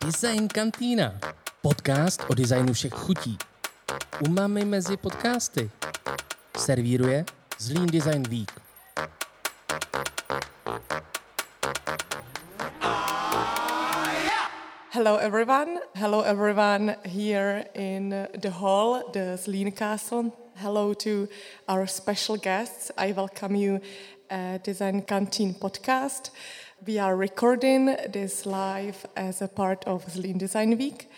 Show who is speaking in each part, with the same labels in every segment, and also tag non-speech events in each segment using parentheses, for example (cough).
Speaker 1: Design Kantýna. Podcast o designu všech chutí. Umami mezi podcasty. Servíruje Zlín Design Week.
Speaker 2: Hello, everyone. Hello, everyone here in the hall, the Zlín Castle. Hello to our special guests. I welcome you at Design Canteen podcast. We are recording this live as a part of Zlín Design Week.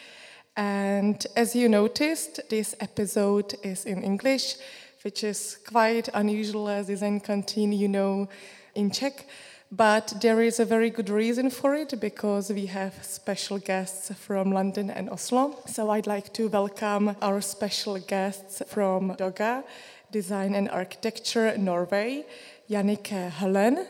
Speaker 2: And as you noticed, this episode is in English, which is quite unusual as Design Canteen, you know, in Czech. But there is a very good reason for it because we have special guests from London and Oslo. So I'd like to welcome our special guests from Doga, Design and Architecture Norway, Jannicke Hølen.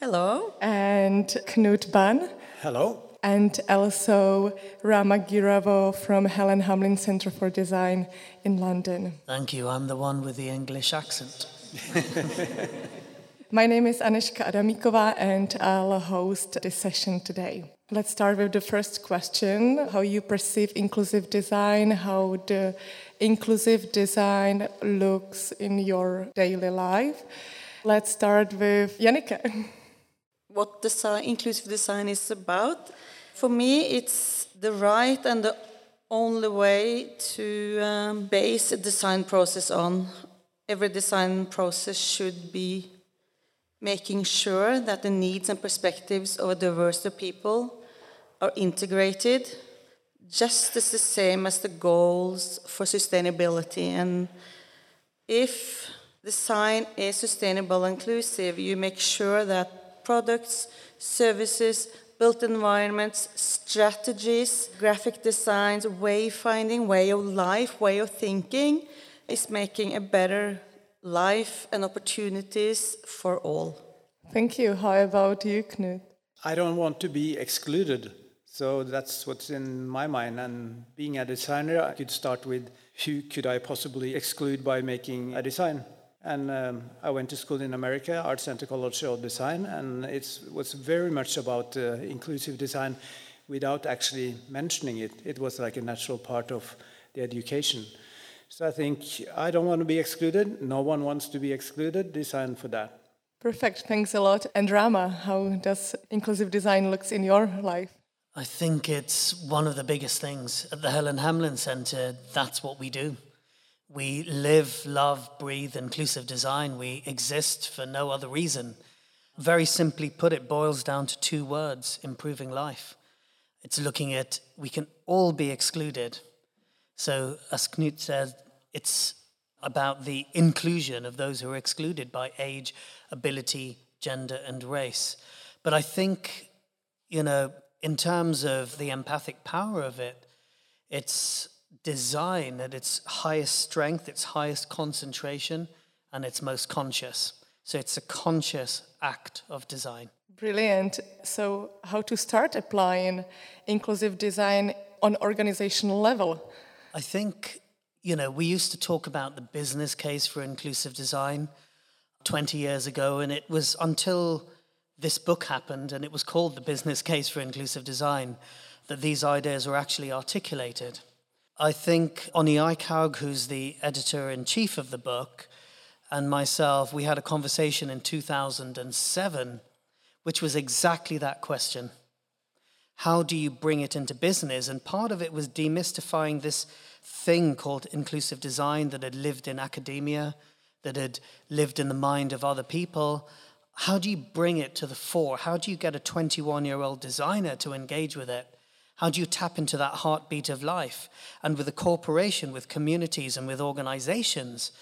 Speaker 3: Hello.
Speaker 2: And Knut Ban.
Speaker 4: Hello.
Speaker 2: And also Rama Gheerawo from Helen Hamlyn Center for Design in London.
Speaker 5: Thank you. I'm the one with the English accent. (laughs)
Speaker 2: My name is Anishka Adamíková and I'll host this session today. Let's start with the first question how you perceive inclusive design, how the inclusive design looks in your daily life. Let's start with Jannicke. (laughs)
Speaker 3: What design, inclusive design is about? For me, it's the right and the only way to um, base a design process on. Every design process should be making sure that the needs and perspectives of a diversity of people are integrated just as the same as the goals for sustainability. And if design is sustainable and inclusive, you make sure that products, services, built environments, strategies, graphic designs, wayfinding, way of life, way of thinking is making a better life and opportunities for all.
Speaker 2: Thank you. How about you, Knut?
Speaker 4: I don't want to be excluded. So that's what's in my mind. And being a designer, I could start with who could I possibly exclude by making a design? And um, I went to school in America, Art Center College of Design, and it was very much about uh, inclusive design without actually mentioning it. It was like a natural part of the education. So I think I don't want to be excluded. No one wants to be excluded. Design for that.
Speaker 2: Perfect. Thanks a lot. And Rama, how does inclusive design looks in your life?
Speaker 5: I think it's one of the biggest things at the Helen Hamlyn Center. That's what we do. We live, love, breathe inclusive design. We exist for no other reason. Very simply put, it boils down to two words improving life. It's looking at we can all be excluded. So, as Knut said, it's about the inclusion of those who are excluded by age, ability, gender, and race. But I think, you know, in terms of the empathic power of it, it's design at its highest strength, its highest concentration, and its most conscious. So it's a conscious act of design.
Speaker 2: Brilliant. So, how to start applying inclusive design on organizational level?
Speaker 5: I think, you know, we used to talk about the business case for inclusive design 20 years ago, and it was until this book happened and it was called The Business Case for Inclusive Design that these ideas were actually articulated. I think Onny Eikhaug, who's the editor in chief of the book, and myself, we had a conversation in 2007, which was exactly that question. How do you bring it into business? And part of it was demystifying this thing called inclusive design that had lived in academia, that had lived in the mind of other people. How do you bring it to the fore? How do you get a 21 year old designer to engage with it? How do you tap into that heartbeat of life? And with a corporation, with communities, and with organizations,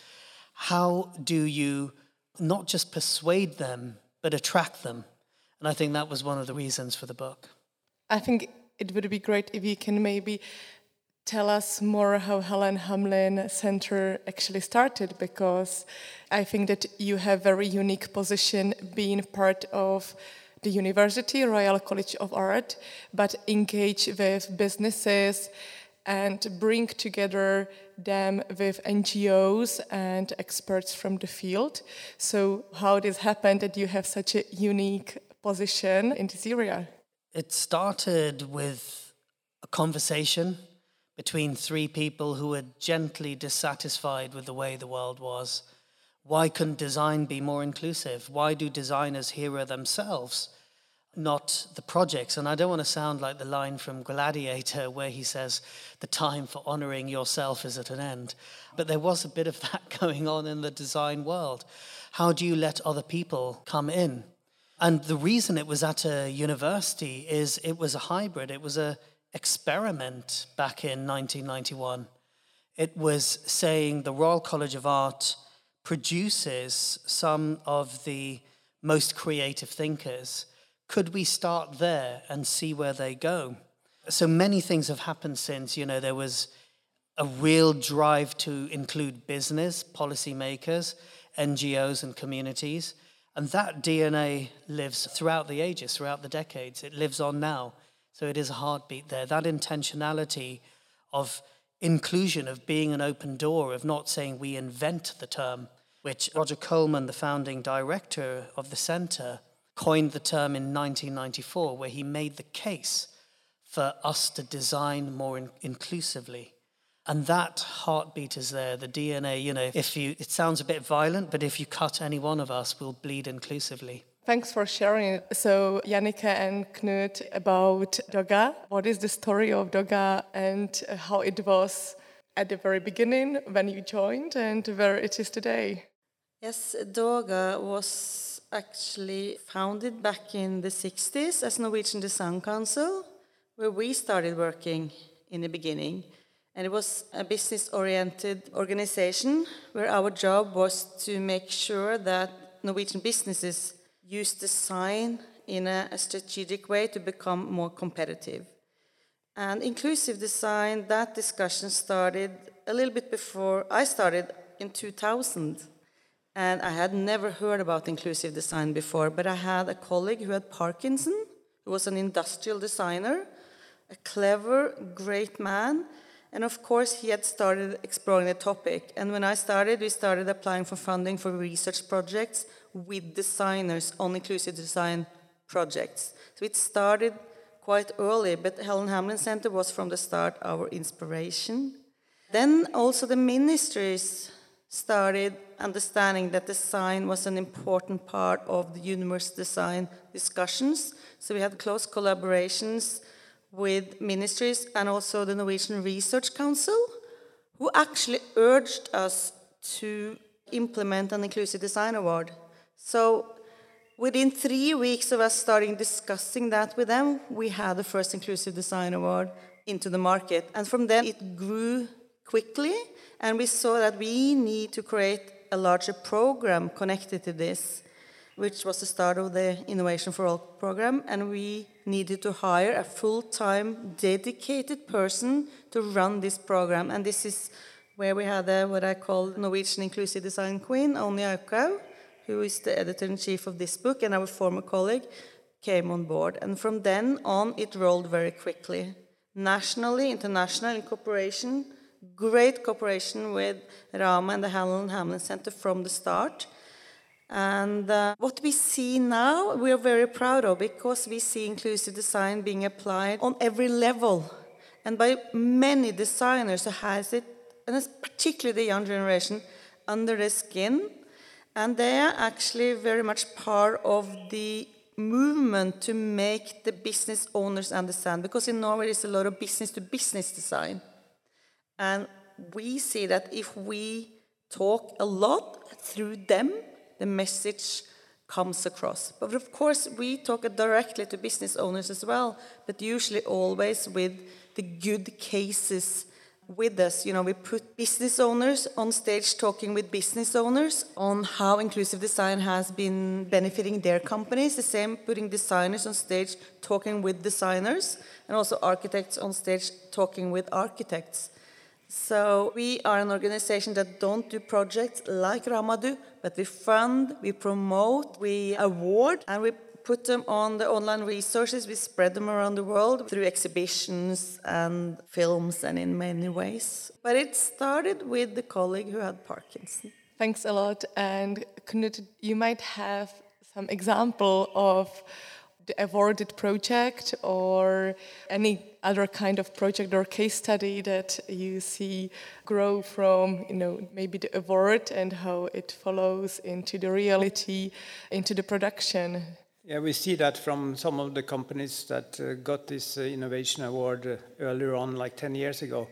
Speaker 5: how do you not just persuade them, but attract them? And I think that was one of the reasons for the book.
Speaker 2: I think it would be great if you can maybe tell us more how Helen Hamlyn Center actually started because I think that you have a very unique position being part of the university, Royal College of Art, but engage with businesses and bring together them with NGOs and experts from the field. So, how this happened that you have such a unique position in this area?
Speaker 5: It started with a conversation between three people who were gently dissatisfied with the way the world was. Why couldn't design be more inclusive? Why do designers hero themselves, not the projects? And I don't want to sound like the line from Gladiator where he says, The time for honoring yourself is at an end. But there was a bit of (laughs) that going on in the design world. How do you let other people come in? And the reason it was at a university is it was a hybrid, it was an experiment back in 1991. It was saying the Royal College of Art produces some of the most creative thinkers. Could we start there and see where they go? So many things have happened since. You know, there was a real drive to include business, policymakers, NGOs, and communities. And that DNA lives throughout the ages, throughout the decades. It lives on now. So it is a heartbeat there. That intentionality of inclusion, of being an open door, of not saying we invent the term, which Roger Coleman, the founding director of the center, coined the term in 1994, where he made the case for us to design more in- inclusively. And that heartbeat is there, the DNA, you know, if you, it sounds a bit violent, but if you cut any one of us, we'll bleed inclusively.
Speaker 2: Thanks for sharing. So, Jannicke and Knut, about Doga. What is the story of Doga and how it was at the very beginning when you joined and where it is today?
Speaker 3: Yes, Doga was actually founded back in the 60s as Norwegian Design Council, where we started working in the beginning. And it was a business oriented organization where our job was to make sure that Norwegian businesses use design in a, a strategic way to become more competitive. And inclusive design, that discussion started a little bit before I started in 2000. And I had never heard about inclusive design before, but I had a colleague who had Parkinson, who was an industrial designer, a clever, great man and of course, he had started exploring the topic. And when I started, we started applying for funding for research projects with designers on inclusive design projects. So it started quite early, but Helen Hamlyn Center was from the start our inspiration. Then also the ministries started understanding that design was an important part of the university design discussions. So we had close collaborations with ministries and also the Norwegian Research Council, who actually urged us to implement an inclusive design award. So within three weeks of us starting discussing that with them, we had the first inclusive design award into the market. And from then it grew quickly, and we saw that we need to create a larger program connected to this which was the start of the Innovation for All program, and we needed to hire a full-time, dedicated person to run this program. And this is where we had a, what I call Norwegian Inclusive Design Queen, Onny Eikhaug, who is the editor-in-chief of this book, and our former colleague came on board. And from then on, it rolled very quickly. Nationally, international, in cooperation, great cooperation with Rama and the Helen Hamlyn Center from the start. And uh, what we see now, we are very proud of because we see inclusive design being applied on every level and by many designers who has it, and it's particularly the young generation, under the skin. And they are actually very much part of the movement to make the business owners understand because in Norway there's a lot of business to business design. And we see that if we talk a lot through them, the message comes across. But of course, we talk directly to business owners as well, but usually always with the good cases with us. You know, we put business owners on stage talking with business owners on how inclusive design has been benefiting their companies. The same, putting designers on stage talking with designers, and also architects on stage talking with architects. So we are an organization that don't do projects like Rama do, but we fund, we promote, we award, and we put them on the online resources. We spread them around the world through exhibitions and films and in many ways. But it started with the colleague who had Parkinson.
Speaker 2: Thanks a lot. And Knut, you might have some example of the awarded project or any other kind of project or case study that you see grow from you know maybe the award and how it follows into the reality into the production
Speaker 4: yeah we see that from some of the companies that uh, got this uh, innovation award uh, earlier on like 10 years ago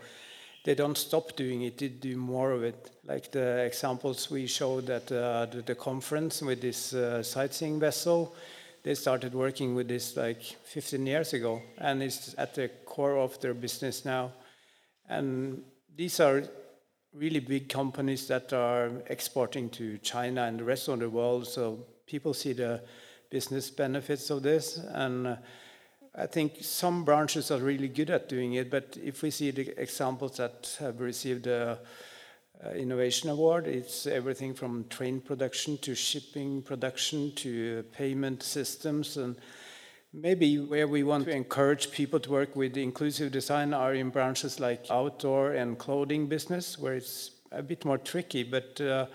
Speaker 4: they don't stop doing it, they do more of it. Like the examples we showed at the, conference with this sightseeing vessel, they started working with this like 15 years ago, and it's at the core of their business now. And these are really big companies that are exporting to China and the rest of the world. So people see the business benefits of this. And uh, I think some branches are really good at doing it, but if we see the examples that have received uh, innovation award. It's everything from train production to shipping production to payment systems. And maybe where we want to encourage people to work with inclusive design are in branches like outdoor and clothing business, where it's a bit more tricky, but uh,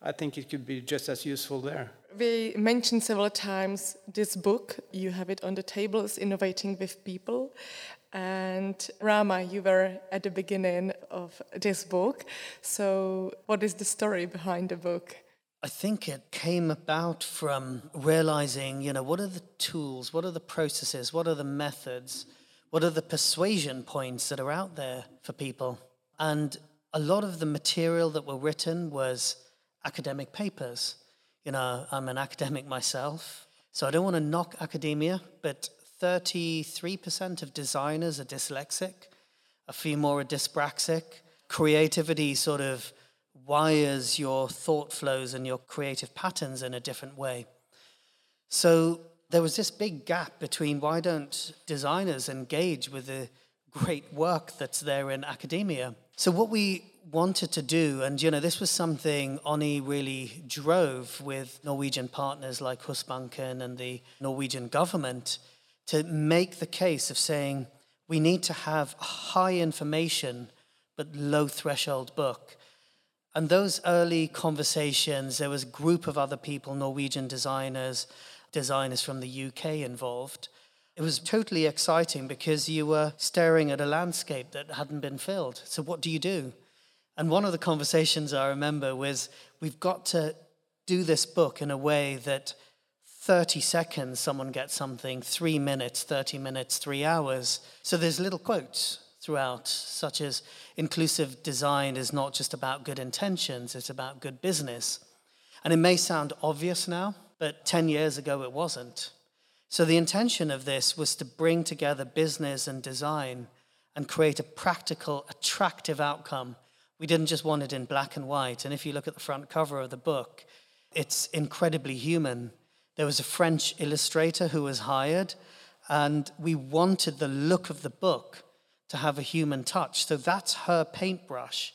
Speaker 4: I think it could be just as useful there.
Speaker 2: We mentioned several times this book, you have it on the tables, Innovating with People. And Rama, you were at the beginning of this book. So, what is the story behind the book?
Speaker 5: I think it came about from realizing, you know, what are the tools, what are the processes, what are the methods, what are the persuasion points that are out there for people? And a lot of the material that were written was academic papers. You know, I'm an academic myself, so I don't want to knock academia, but 33% of designers are dyslexic, a few more are dyspraxic. Creativity sort of wires your thought flows and your creative patterns in a different way. So there was this big gap between why don't designers engage with the great work that's there in academia? So what we wanted to do, and you know, this was something Onny really drove with Norwegian partners like Husbanken and the Norwegian government, to make the case of saying we need to have high information but low threshold book. And those early conversations, there was a group of other people, Norwegian designers, designers from the UK involved. It was totally exciting because you were staring at a landscape that hadn't been filled. So, what do you do? And one of the conversations I remember was we've got to do this book in a way that 30 seconds someone gets something, three minutes, 30 minutes, three hours. So there's little quotes throughout, such as inclusive design is not just about good intentions, it's about good business. And it may sound obvious now, but 10 years ago it wasn't. So the intention of this was to bring together business and design and create a practical, attractive outcome. We didn't just want it in black and white. And if you look at the front cover of the book, it's incredibly human there was a French illustrator who was hired, and we wanted the look of the book to have a human touch. So that's her paintbrush,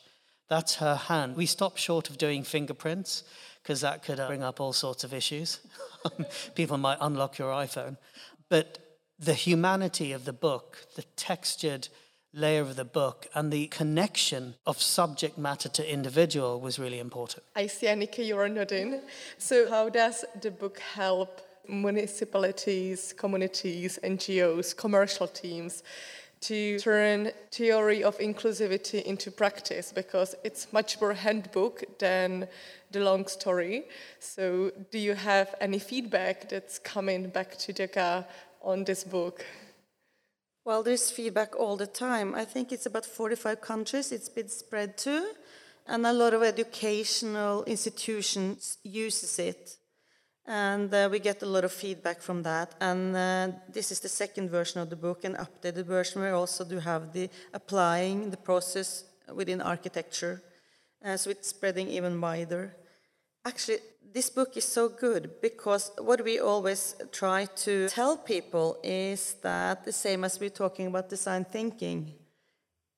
Speaker 5: that's her hand. We stopped short of doing fingerprints because that could uh, bring up all sorts of issues. (laughs) People might unlock your iPhone. But the humanity of the book, the textured, layer of the book and the connection of subject matter to individual was really important.
Speaker 2: I see, Annika, you are nodding. So, how does the book help municipalities, communities, NGOs, commercial teams to turn theory of inclusivity into practice? Because it's much more handbook than the long story. So, do you have any feedback that's coming back to Doga on this book?
Speaker 3: Well, there's feedback all the time. I think it's about 45 countries it's been spread to, and a lot of educational institutions uses it. And uh, we get a lot of feedback from that. And uh, this is the second version of the book, an updated version. We also do have the applying the process within architecture, uh, so it's spreading even wider. Actually, this book is so good because what we always try to tell people is that the same as we're talking about design thinking.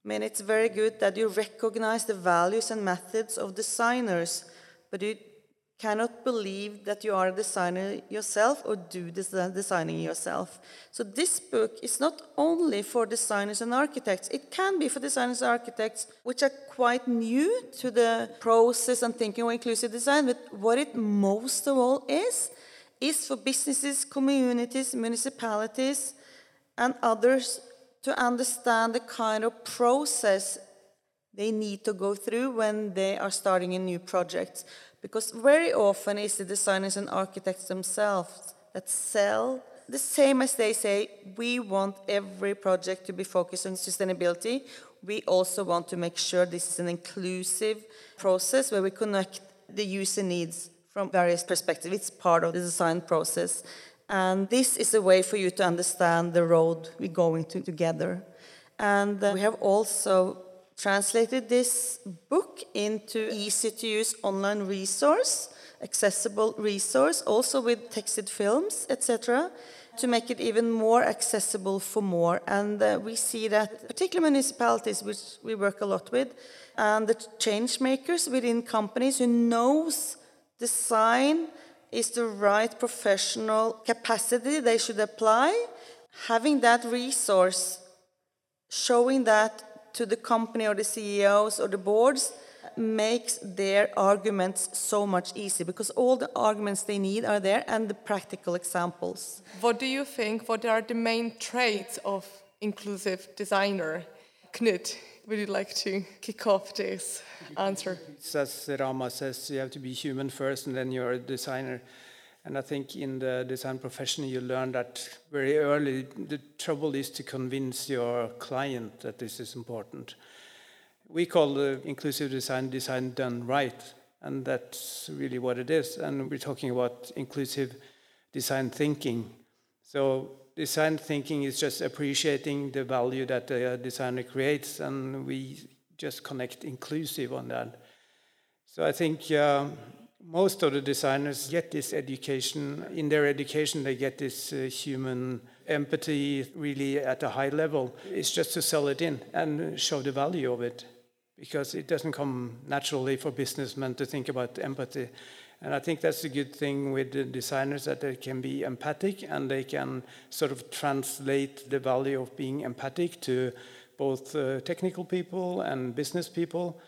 Speaker 3: I mean, it's very good that you recognize the values and methods of designers, but you cannot believe that you are a designer yourself or do the designing yourself. So this book is not only for designers and architects, it can be for designers and architects which are quite new to the process and thinking of inclusive design, but what it most of all is, is for businesses, communities, municipalities, and others to understand the kind of process they need to go through when they are starting a new project. Because very often it's the designers and architects themselves that sell the same as they say, we want every project to be focused on sustainability. We also want to make sure this is an inclusive process where we connect the user needs from various perspectives. It's part of the design process. And this is a way for you to understand the road we're going to together. And uh, we have also translated this book into easy to use online resource, accessible resource, also with texted films, etc to make it even more accessible for more. And uh, we see that particular municipalities, which we work a lot with, and the change makers within companies who knows design is the right professional capacity they should apply, having that resource, showing that to the company or the CEOs or the boards makes their arguments so much easier because all the arguments they need are there and the practical examples.
Speaker 2: What do you think? What are the main traits of inclusive designer? Knut, would you like to kick off this answer?
Speaker 4: As Rama says, you have to be human first and then you're a designer. And I think in the design profession, you learn that very early. The trouble is to convince your client that this is important we call the inclusive design design done right, and that's really what it is. And we're talking about inclusive design thinking. So design thinking is just appreciating the value that the designer creates, and we just connect inclusive on that. So I think uh, most of the designers get this education. In their education, they get this uh, human empathy really at a high level. It's just to sell it in and show the value of it because it doesn't come naturally for businessmen to think about empathy. And I think that's a good thing with the designers that they can be empathic and they can sort of translate the value of being empathic to both uh, technical people and business people.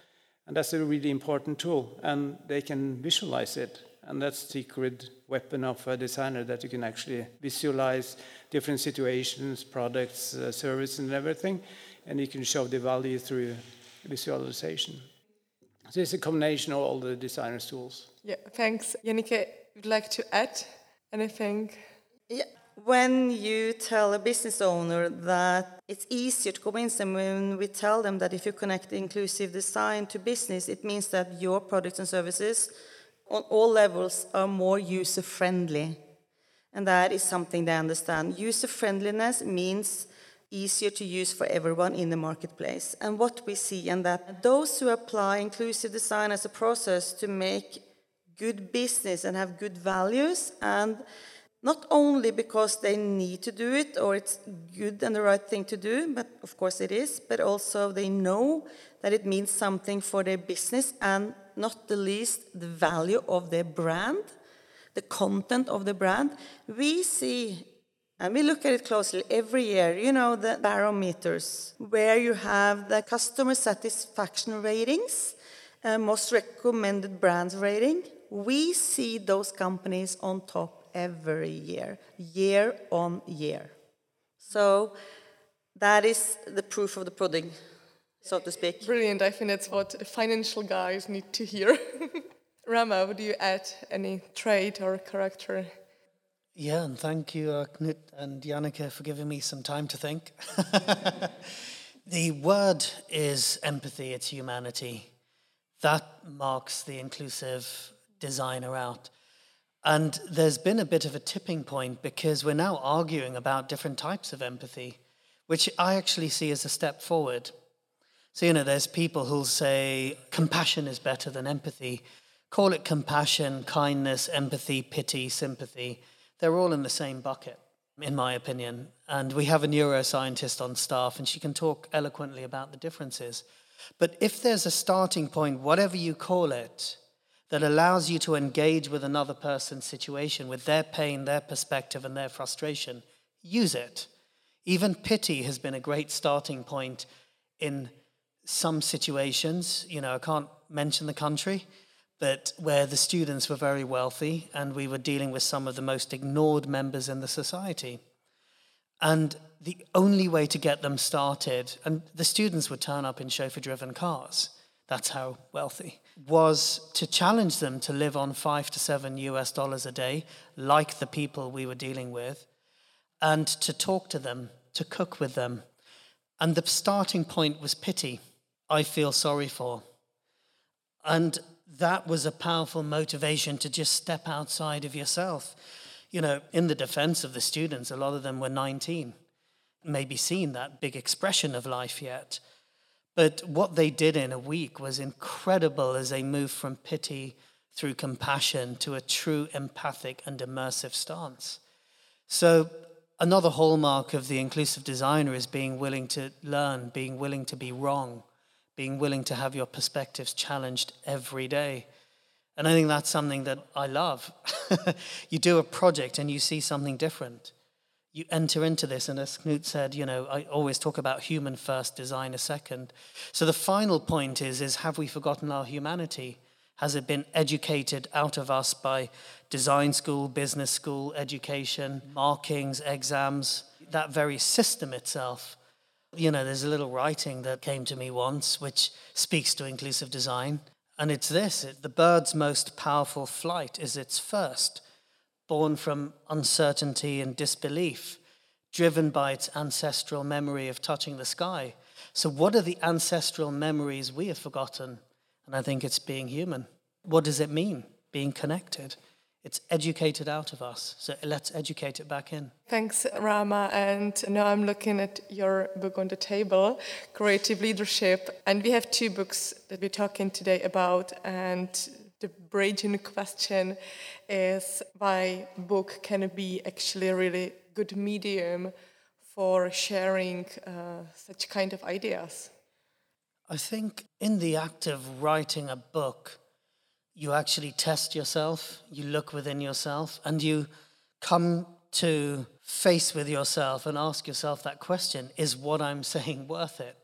Speaker 4: And that's a really important tool. And they can visualize it. And that's the secret weapon of a designer that you can actually visualize different situations, products, uh, services, and everything. And you can show the value through visualization. So it's a combination of all the designer's tools.
Speaker 2: Yeah, thanks. Jannicke, would like to add anything?
Speaker 3: Yeah. When you tell a business owner that it's easier to convince them when we tell them that if you connect inclusive design to business, it means that your products and services on all levels are more user friendly. And that is something they understand. User friendliness means easier to use for everyone in the marketplace. And what we see and that those who apply inclusive design as a process to make good business and have good values and not only because they need to do it or it's good and the right thing to do, but of course it is, but also they know that it means something for their business and not the least the value of their brand, the content of the brand. We see and we look at it closely every year, you know, the barometers, where you have the customer satisfaction ratings, uh, most recommended brands rating. We see those companies on top every year, year on year. So that is the proof of the pudding, so to speak.
Speaker 2: Brilliant. I think that's what financial guys need to hear. (laughs) Rama, would you add any trait or character
Speaker 5: yeah, and thank you, uh, Knut and Jannicke, for giving me some time to think. (laughs) the word is empathy, it's humanity. That marks the inclusive designer out. And there's been a bit of a tipping point because we're now arguing about different types of empathy, which I actually see as a step forward. So, you know, there's people who'll say compassion is better than empathy. Call it compassion, kindness, empathy, pity, sympathy they're all in the same bucket, in my opinion. And we have a neuroscientist on staff, and she can talk eloquently about the differences. But if there's a starting point, whatever you call it, that allows you to engage with another person's situation, with their pain, their perspective, and their frustration, use it. Even pity has been a great starting point in some situations. You know, I can't mention the country, but where the students were very wealthy and we were dealing with some of the most ignored members in the society. And the only way to get them started, and the students would turn up in chauffeur driven cars, that's how wealthy, was to challenge them to live on five to seven US dollars a day, like the people we were dealing with, and to talk to them, to cook with them. And the starting point was pity. I feel sorry for. And that was a powerful motivation to just step outside of yourself. You know, in the defense of the students, a lot of them were 19, maybe seen that big expression of life yet. But what they did in a week was incredible as they moved from pity through compassion to a true empathic and immersive stance. So, another hallmark of the inclusive designer is being willing to learn, being willing to be wrong, being willing to have your perspectives challenged every day. And I think that's something that I love. (laughs) you do a project and you see something different. You enter into this, and as Knut said, you know, I always talk about human first, design a second. So the final point is, is have we forgotten our humanity? Has it been educated out of us by design school, business school, education, markings, exams, that very system itself? You know, there's a little writing that came to me once which speaks to inclusive design. And it's this the bird's most powerful flight is its first, born from uncertainty and disbelief, driven by its ancestral memory of touching the sky. So, what are the ancestral memories we have forgotten? And I think it's being human. What does it mean, being connected? It's educated out of us. So let's educate it back in.
Speaker 2: Thanks, Rama. And now I'm looking at your book on the table, Creative Leadership. And we have two books that we're talking today about. And the bridging question is why book can be actually a really good medium for sharing uh, such kind of ideas?
Speaker 5: I think in the act of writing a book, you actually test yourself, you look within yourself, and you come to face with yourself and ask yourself that question is what I'm (laughs) saying worth it?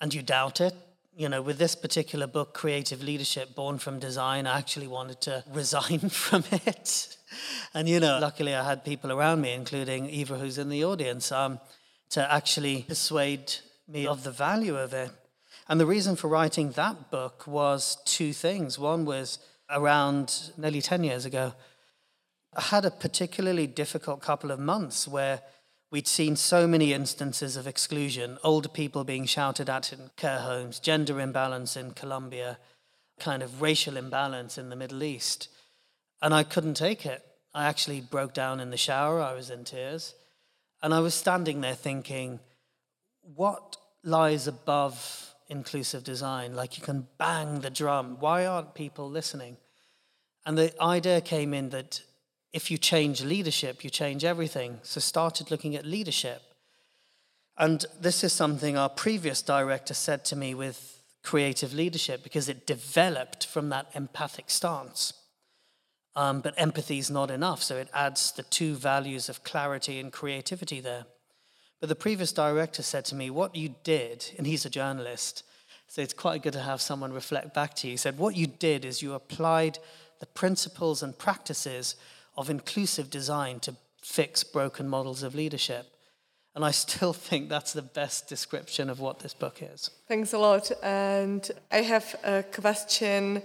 Speaker 5: And you doubt it. You know, with this particular book, Creative Leadership Born from Design, I actually wanted to (laughs) resign from it. And, you know, luckily I had people around me, including Eva, who's in the audience, um, to actually persuade me of the value of it. And the reason for writing that book was two things. One was around nearly 10 years ago, I had a particularly difficult couple of months where we'd seen so many instances of exclusion, older people being shouted at in care homes, gender imbalance in Colombia, kind of racial imbalance in the Middle East. And I couldn't take it. I actually broke down in the shower, I was in tears. And I was standing there thinking, what lies above inclusive design. Like you can bang the drum. Why aren't people listening? And the idea came in that if you change leadership, you change everything. So started looking at leadership. And this is something our previous director said to me with creative leadership because it developed from that empathic stance. Um, but empathy is not enough, so it adds the two values of clarity and creativity there. But the previous director said to me, What you did, and he's a journalist, so it's quite good to have someone reflect back to you. He said, What you did is you applied the principles and practices of inclusive design to fix broken models of leadership. And I still (laughs) think that's the best description of what this book is.
Speaker 2: Thanks a lot. And I have a question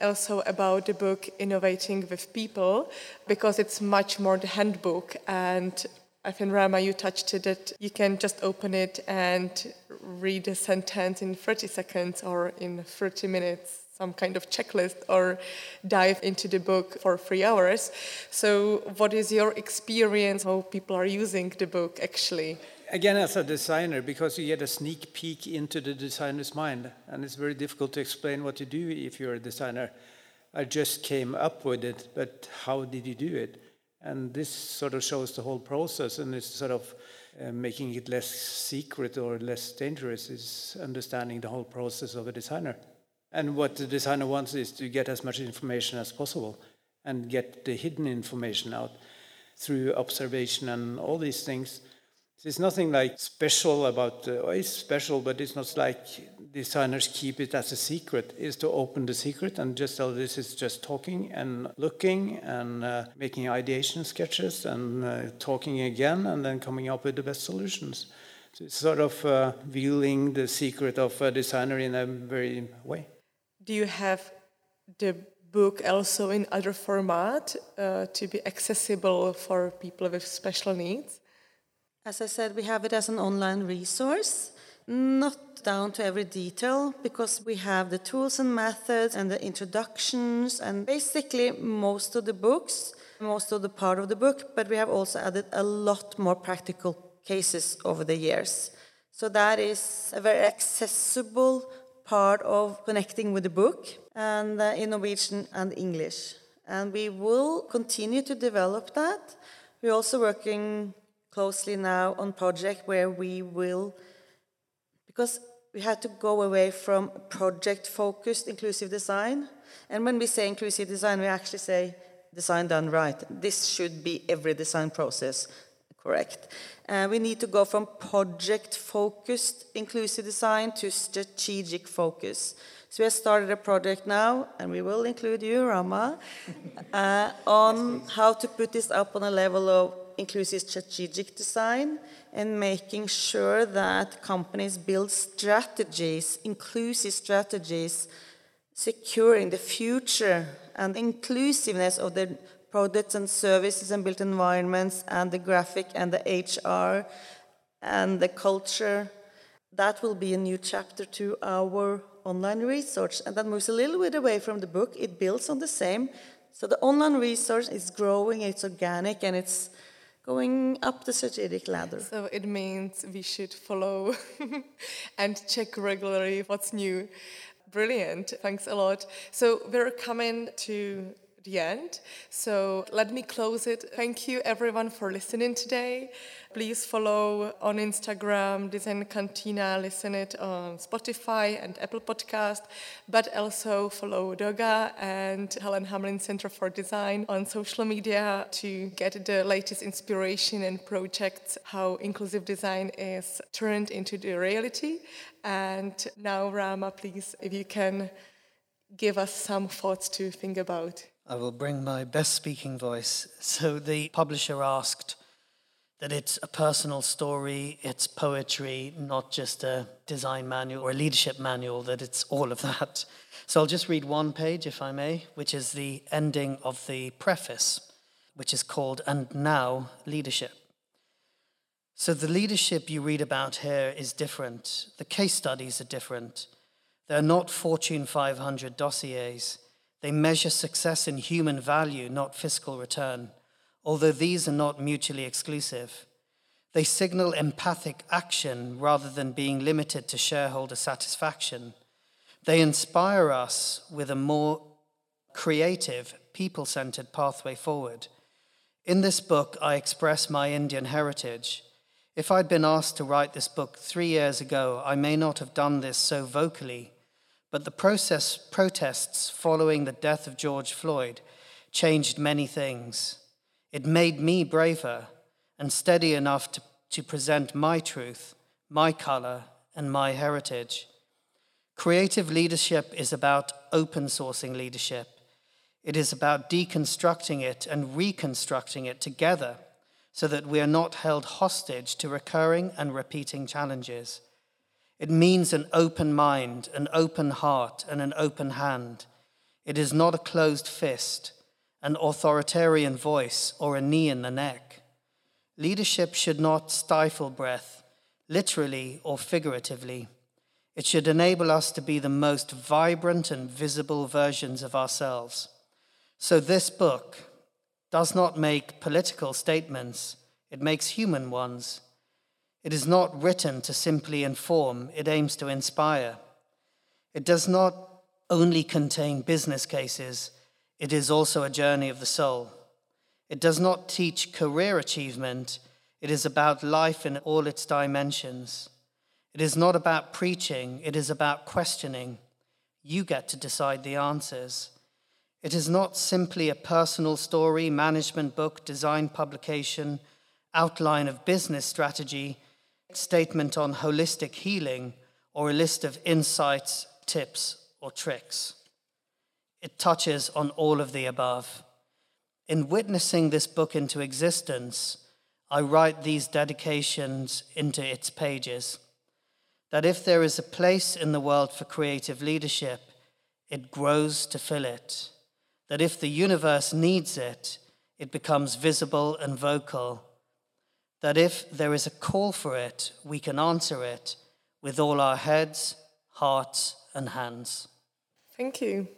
Speaker 2: also about the book Innovating with People, because it's much more the handbook and I think Rama, you touched it that you can just open it and read a sentence in 30 seconds or in 30 minutes, some kind of checklist, or dive into the book for three hours. So, what is your experience? How people are using the book actually?
Speaker 4: Again, as a designer, because you get a sneak peek into the designer's mind, and it's very difficult to explain what you do if you're a designer. I just came up with it, but how did you do it? And this sort of shows the whole process and it's sort of uh, making it less secret or less dangerous is understanding the whole process of a designer. And what the designer wants is to get as much information as possible and get the hidden information out through observation and all these things. There's nothing like special about, uh, oh, it's special, but it's not like designers keep it as a secret is to open the secret and just tell this is just talking and looking and uh, making ideation sketches and uh, talking again and then coming up with the best solutions. So it's sort of uh, revealing the secret of a designer in a very way.
Speaker 2: Do you have the book also in other format uh, to be accessible for people with special needs?
Speaker 3: As I said, we have it as an online resource, not down to every detail, because we have the tools and methods and the introductions and basically most of the books, most of the part of the book, but we have also added a lot more practical cases over the years. So that is a very accessible part of connecting with the book and uh, in Norwegian and English. And we will continue to develop that. We're also working closely now on project where we will because we had to go away from project focused inclusive design and when we say inclusive design we actually say design done right this should be every design process correct uh, we need to go from project focused inclusive design to strategic focus. So we have started a project now and we will include you rama uh, on how to put this up on a level of inclusive strategic design and making sure that companies build strategies, inclusive strategies, securing the future and inclusiveness of their products and services and built environments and the graphic and the HR and the culture. That will be a new chapter to our online research, and that moves a little bit away from the book. It builds on the same. So the online research is growing, it's organic, and it's going up the strategic ladder.
Speaker 2: So it means we should follow (laughs) and check regularly what's new. Brilliant. Thanks a lot. So we're coming to the end. So let me close it. Thank you everyone for listening today. Please follow on Instagram, Design Cantina, listen it on Spotify and Apple Podcast, but also follow Doga and Helen Hamlyn Center for Design on social media to get the latest inspiration and projects, how inclusive design is turned into the reality. And now, Rama, please, if you can give us some thoughts to think about.
Speaker 5: I will bring my best speaking voice. So the publisher asked that it's a personal story, it's poetry, not just a design manual or a leadership manual, that it's all of that. So I'll just read one page, if I may, which is the ending of the preface, which is called And Now Leadership. So the leadership you read about here is different. The case studies are different. They're not Fortune 500 dossiers. They measure success in human value, not fiscal return, although these are not mutually exclusive. They signal empathic action rather than being limited to shareholder satisfaction. They inspire us with a more creative, people centered pathway forward. In this book, I express my Indian heritage. If I'd been asked to write this book three years ago, I may not have done this so vocally but the process, protests following the death of George Floyd changed many things. It made me braver and steady enough to, to present my truth, my color, and my heritage. Creative leadership is about open sourcing leadership. It is about deconstructing it and reconstructing it together so that we are not held hostage to recurring and repeating challenges. It means an open mind, an open heart, and an open hand. It is not a closed fist, an authoritarian voice, or a knee in the neck. Leadership should not stifle breath, literally or figuratively. It should enable us to be the most vibrant and visible versions of ourselves. So, this book does not make political statements, it makes human ones. It is not written to simply inform, it aims to inspire. It does not only contain business cases, it is also a journey of the soul. It does not teach career achievement, it is about life in all its dimensions. It is not about preaching, it is about questioning. You get to decide the answers. It is not simply a personal story, management book, design publication, outline of business strategy statement on holistic healing or a list of insights, tips, or tricks. It touches on all of the above. In witnessing this book into existence, I write these dedications into its pages. That if there is a place in the world for creative leadership, it grows to fill it. That if the universe needs it, it becomes visible and vocal. That if there is a call for it, we can answer it with all our heads, hearts, and hands.
Speaker 2: Thank you.